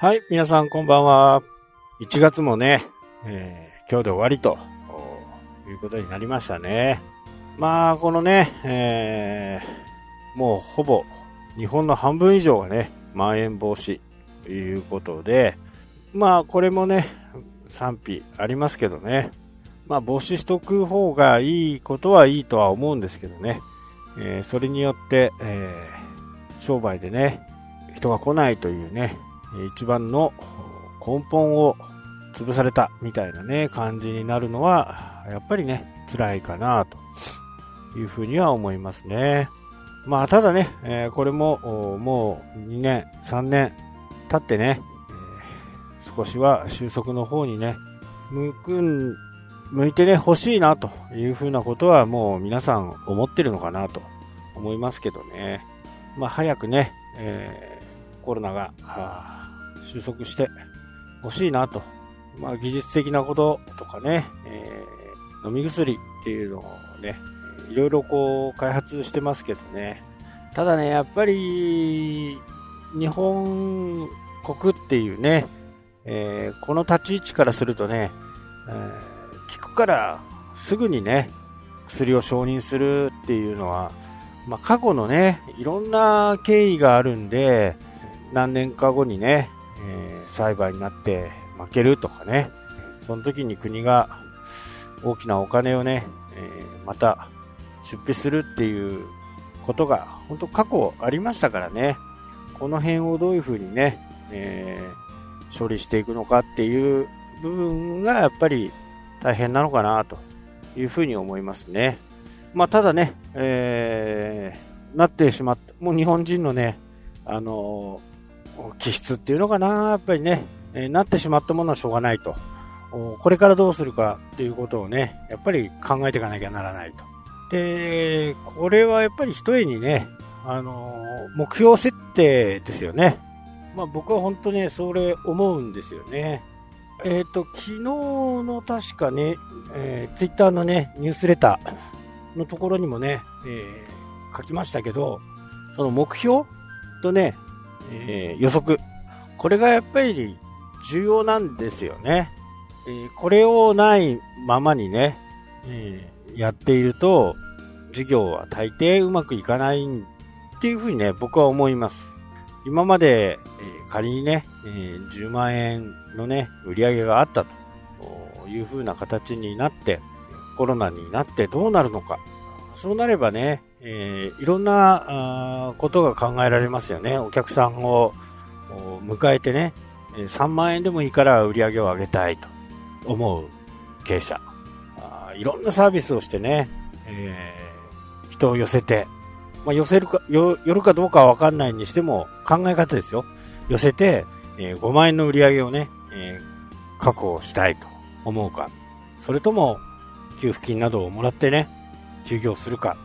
はい、皆さんこんばんは。1月もね、えー今日で終わりということになりましたね。まあ、このね、えーもうほぼ日本の半分以上がね、まん延防止ということで、まあ、これもね、賛否ありますけどね。まあ、防止しとく方がいいことはいいとは思うんですけどね。えーそれによって、え商売でね、人が来ないというね、一番の根本を潰されたみたいなね、感じになるのは、やっぱりね、辛いかなというふうには思いますね。まあ、ただね、えこれも、もう2年、3年経ってね、え少しは収束の方にね、向くん、向いてね、欲しいなというふうなことはもう皆さん思ってるのかなと思いますけどね。まあ、早くね、えーコロナが収束して欲しいなと。まあ、技術的なこととかね、えー飲み薬っていうのをね、いろいろこう開発してますけどね。ただね、やっぱり、日本国っていうね、えーこの立ち位置からするとね、えー効くからすぐにね、薬を承認するっていうのは、まあ、過去のね、いろんな経緯があるんで、何年か後にね、えー裁判になって負けるとかね、その時に国が大きなお金をね、えーまた出費するっていうことが本当過去ありましたからね、この辺をどういうふうにね、えー処理していくのかっていう部分がやっぱり大変なのかなというふうに思いますね。まあ、ただね、えーなってしまった、もう日本人のね、あの気質っていうのかな、やっぱりね、えなってしまったものはしょうがないと。これからどうするかっていうことをね、やっぱり考えていかなきゃならないと。で、これはやっぱり一重にね、あの目標設定ですよね。まあ僕は本当ね、それ思うんですよね。えっ、と、昨日の確かね、えー、ツイッターのね、ニュースレターのところにもね、えー書きましたけど、その目標とね、えー予測。これがやっぱり重要なんですよね。えーこれをないままにね、えーやっていると、事業は大抵うまくいかないっていうふうにね、僕は思います。今まで、え仮にね、え10万円のね、売り上げがあったというふうな形になって、コロナになってどうなるのか。そうなればね、えーいろんなあことが考えられますよね。お客さんを迎えてね、3万円でもいいから売り上げを上げたいと思う経営者。あいろんなサービスをしてね、えー人を寄せて、まあ、寄せるか、寄るかどうかはわかんないにしても考え方ですよ。寄せて、えー5万円の売り上げをね、えー確保したいと思うか。それとも、給付金などをもらってね、休業するか。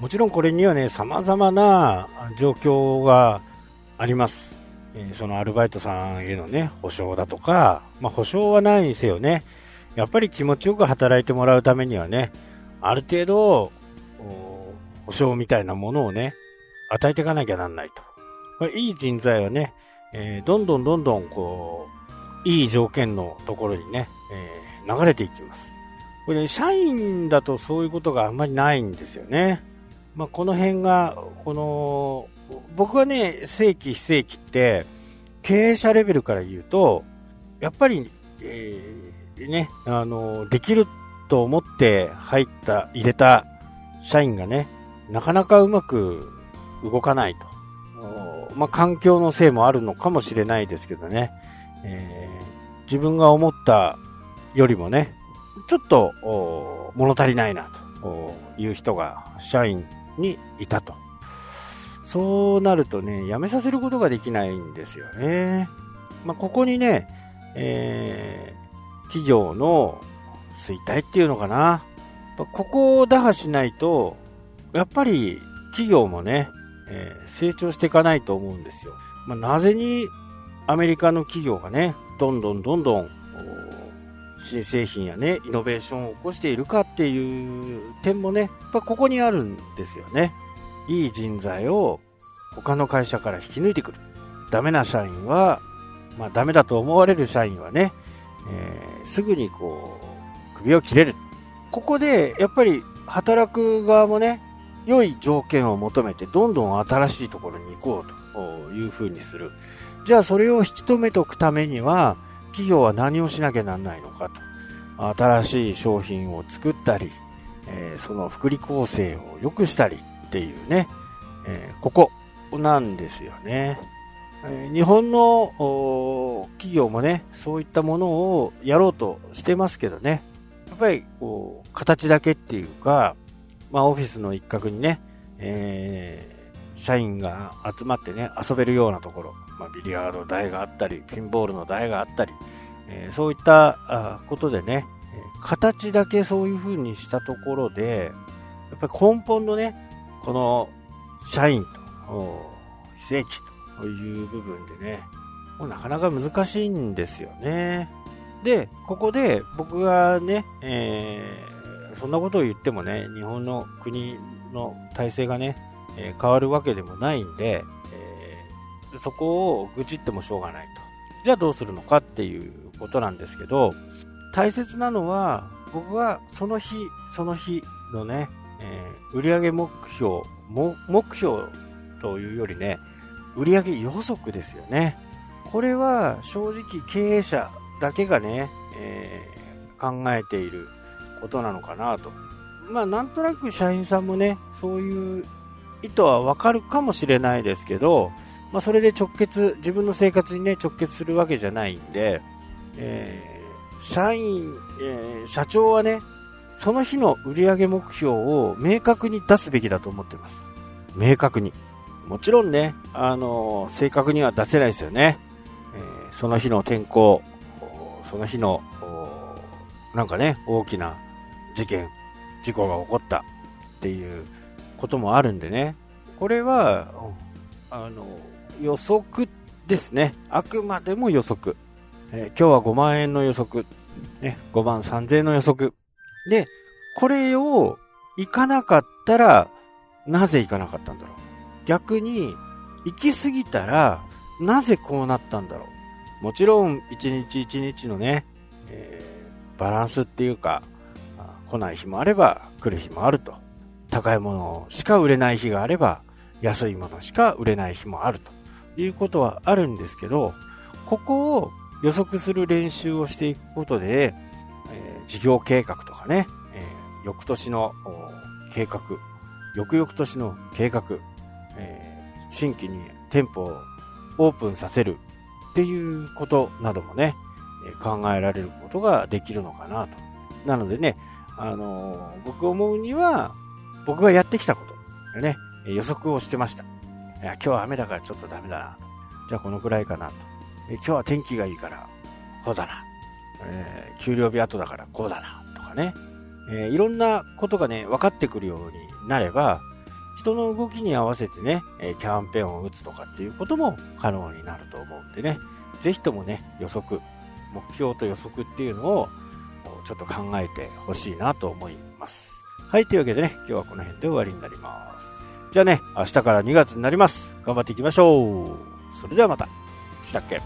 もちろんこれにはね、様々な状況があります。えそのアルバイトさんへのね、保証だとか、まあ保証はないにせよね、やっぱり気持ちよく働いてもらうためにはね、ある程度、保証みたいなものをね、与えていかなきゃなんないと。これいい人材はね、えーどんどんどんどんこう、いい条件のところにね、えー流れていきます。これ、ね、社員だとそういうことがあんまりないんですよね。まあ、この辺が、この、僕はね、正規非正規って、経営者レベルから言うと、やっぱり、えーね、あの、できると思って入った、入れた社員がね、なかなかうまく動かないと。まあ、環境のせいもあるのかもしれないですけどね、えー自分が思ったよりもね、ちょっと物足りないなという人が社員にいたと。そうなるとね、辞めさせることができないんですよね。まあ、ここにね、えー企業の衰退っていうのかな。ここを打破しないと、やっぱり企業もね、えー成長していかないと思うんですよ。まあ、なぜにアメリカの企業がね、どんどんどんどん、新製品やね、イノベーションを起こしているかっていう点もね、やっぱここにあるんですよね。いい人材を他の会社から引き抜いてくる。ダメな社員はまあダメだと思われる社員はね、えー、すぐにこう、首を切れる。ここで、やっぱり働く側もね、良い条件を求めてどんどん新しいところに行こうというふうにする。じゃあそれを引き止めておくためには、企業は何をしなきゃなんないのかと。新しい商品を作ったり、えー、その福利厚生を良くしたりっていうね、えー、ここなんですよね。えー、日本の企業もね、そういったものをやろうとしてますけどね、やっぱりこう、形だけっていうか、まあオフィスの一角にね、えー、社員が集まってね、遊べるようなところ、まあ、ビリヤード台があったり、ピンボールの台があったり、えー、そういったことでね、形だけそういう風にしたところで、やっぱり根本のね、この社員と非正規という部分でね、もうなかなか難しいんですよね。で、ここで僕がね、えー、そんなことを言ってもね、日本の国の体制がね、え、変わるわけでもないんで、そこを愚痴ってもしょうがないと。じゃあどうするのかっていうことなんですけど、大切なのは、僕はその日、その日のね、えー、売上目標、目標というよりね、売上予測ですよね。これは正直経営者だけがね、えー、考えていることなのかなと。まあなんとなく社員さんもね、そういう意図はわかるかもしれないですけど、まあそれで直結、自分の生活にね、直結するわけじゃないんで、えー社員、えー、社長はね、その日の売上目標を明確に出すべきだと思ってます。明確に。もちろんね、あのー、正確には出せないですよね。え、その日の天候、その日の、なんかね、大きな事件、事故が起こったっていうこともあるんでね。これは、あの、予測ですね。あくまでも予測。えー、今日は5万円の予測、ね、5万3000円の予測。で、これを行かなかったら、なぜ行かなかったんだろう。逆に、行き過ぎたら、なぜこうなったんだろう。もちろん、一日一日のね、えー、バランスっていうか、来ない日もあれば、来る日もあると。高いものしか売れない日があれば、安いものしか売れない日もあるということはあるんですけど、ここを予測する練習をしていくことで、えー、事業計画とかね、えー、翌年の計画、翌々年の計画、えー、新規に店舗をオープンさせるっていうことなどもね、考えられることができるのかなと。なのでね、あのー、僕思うには、僕がやってきたことね、予測をしてました。いや、今日は雨だからちょっとダメだな。じゃあこのくらいかなと。え今日は天気がいいから、こうだな。えー、給料日後だからこうだな。とかね。えー、いろんなことがね、分かってくるようになれば、人の動きに合わせてね、えキャンペーンを打つとかっていうことも可能になると思うんでね、ぜひともね、予測、目標と予測っていうのをちょっと考えてほしいなと思います。はい、というわけでね、今日はこの辺で終わりになります。じゃあね、明日から2月になります。頑張っていきましょう。それではまた。したっけ？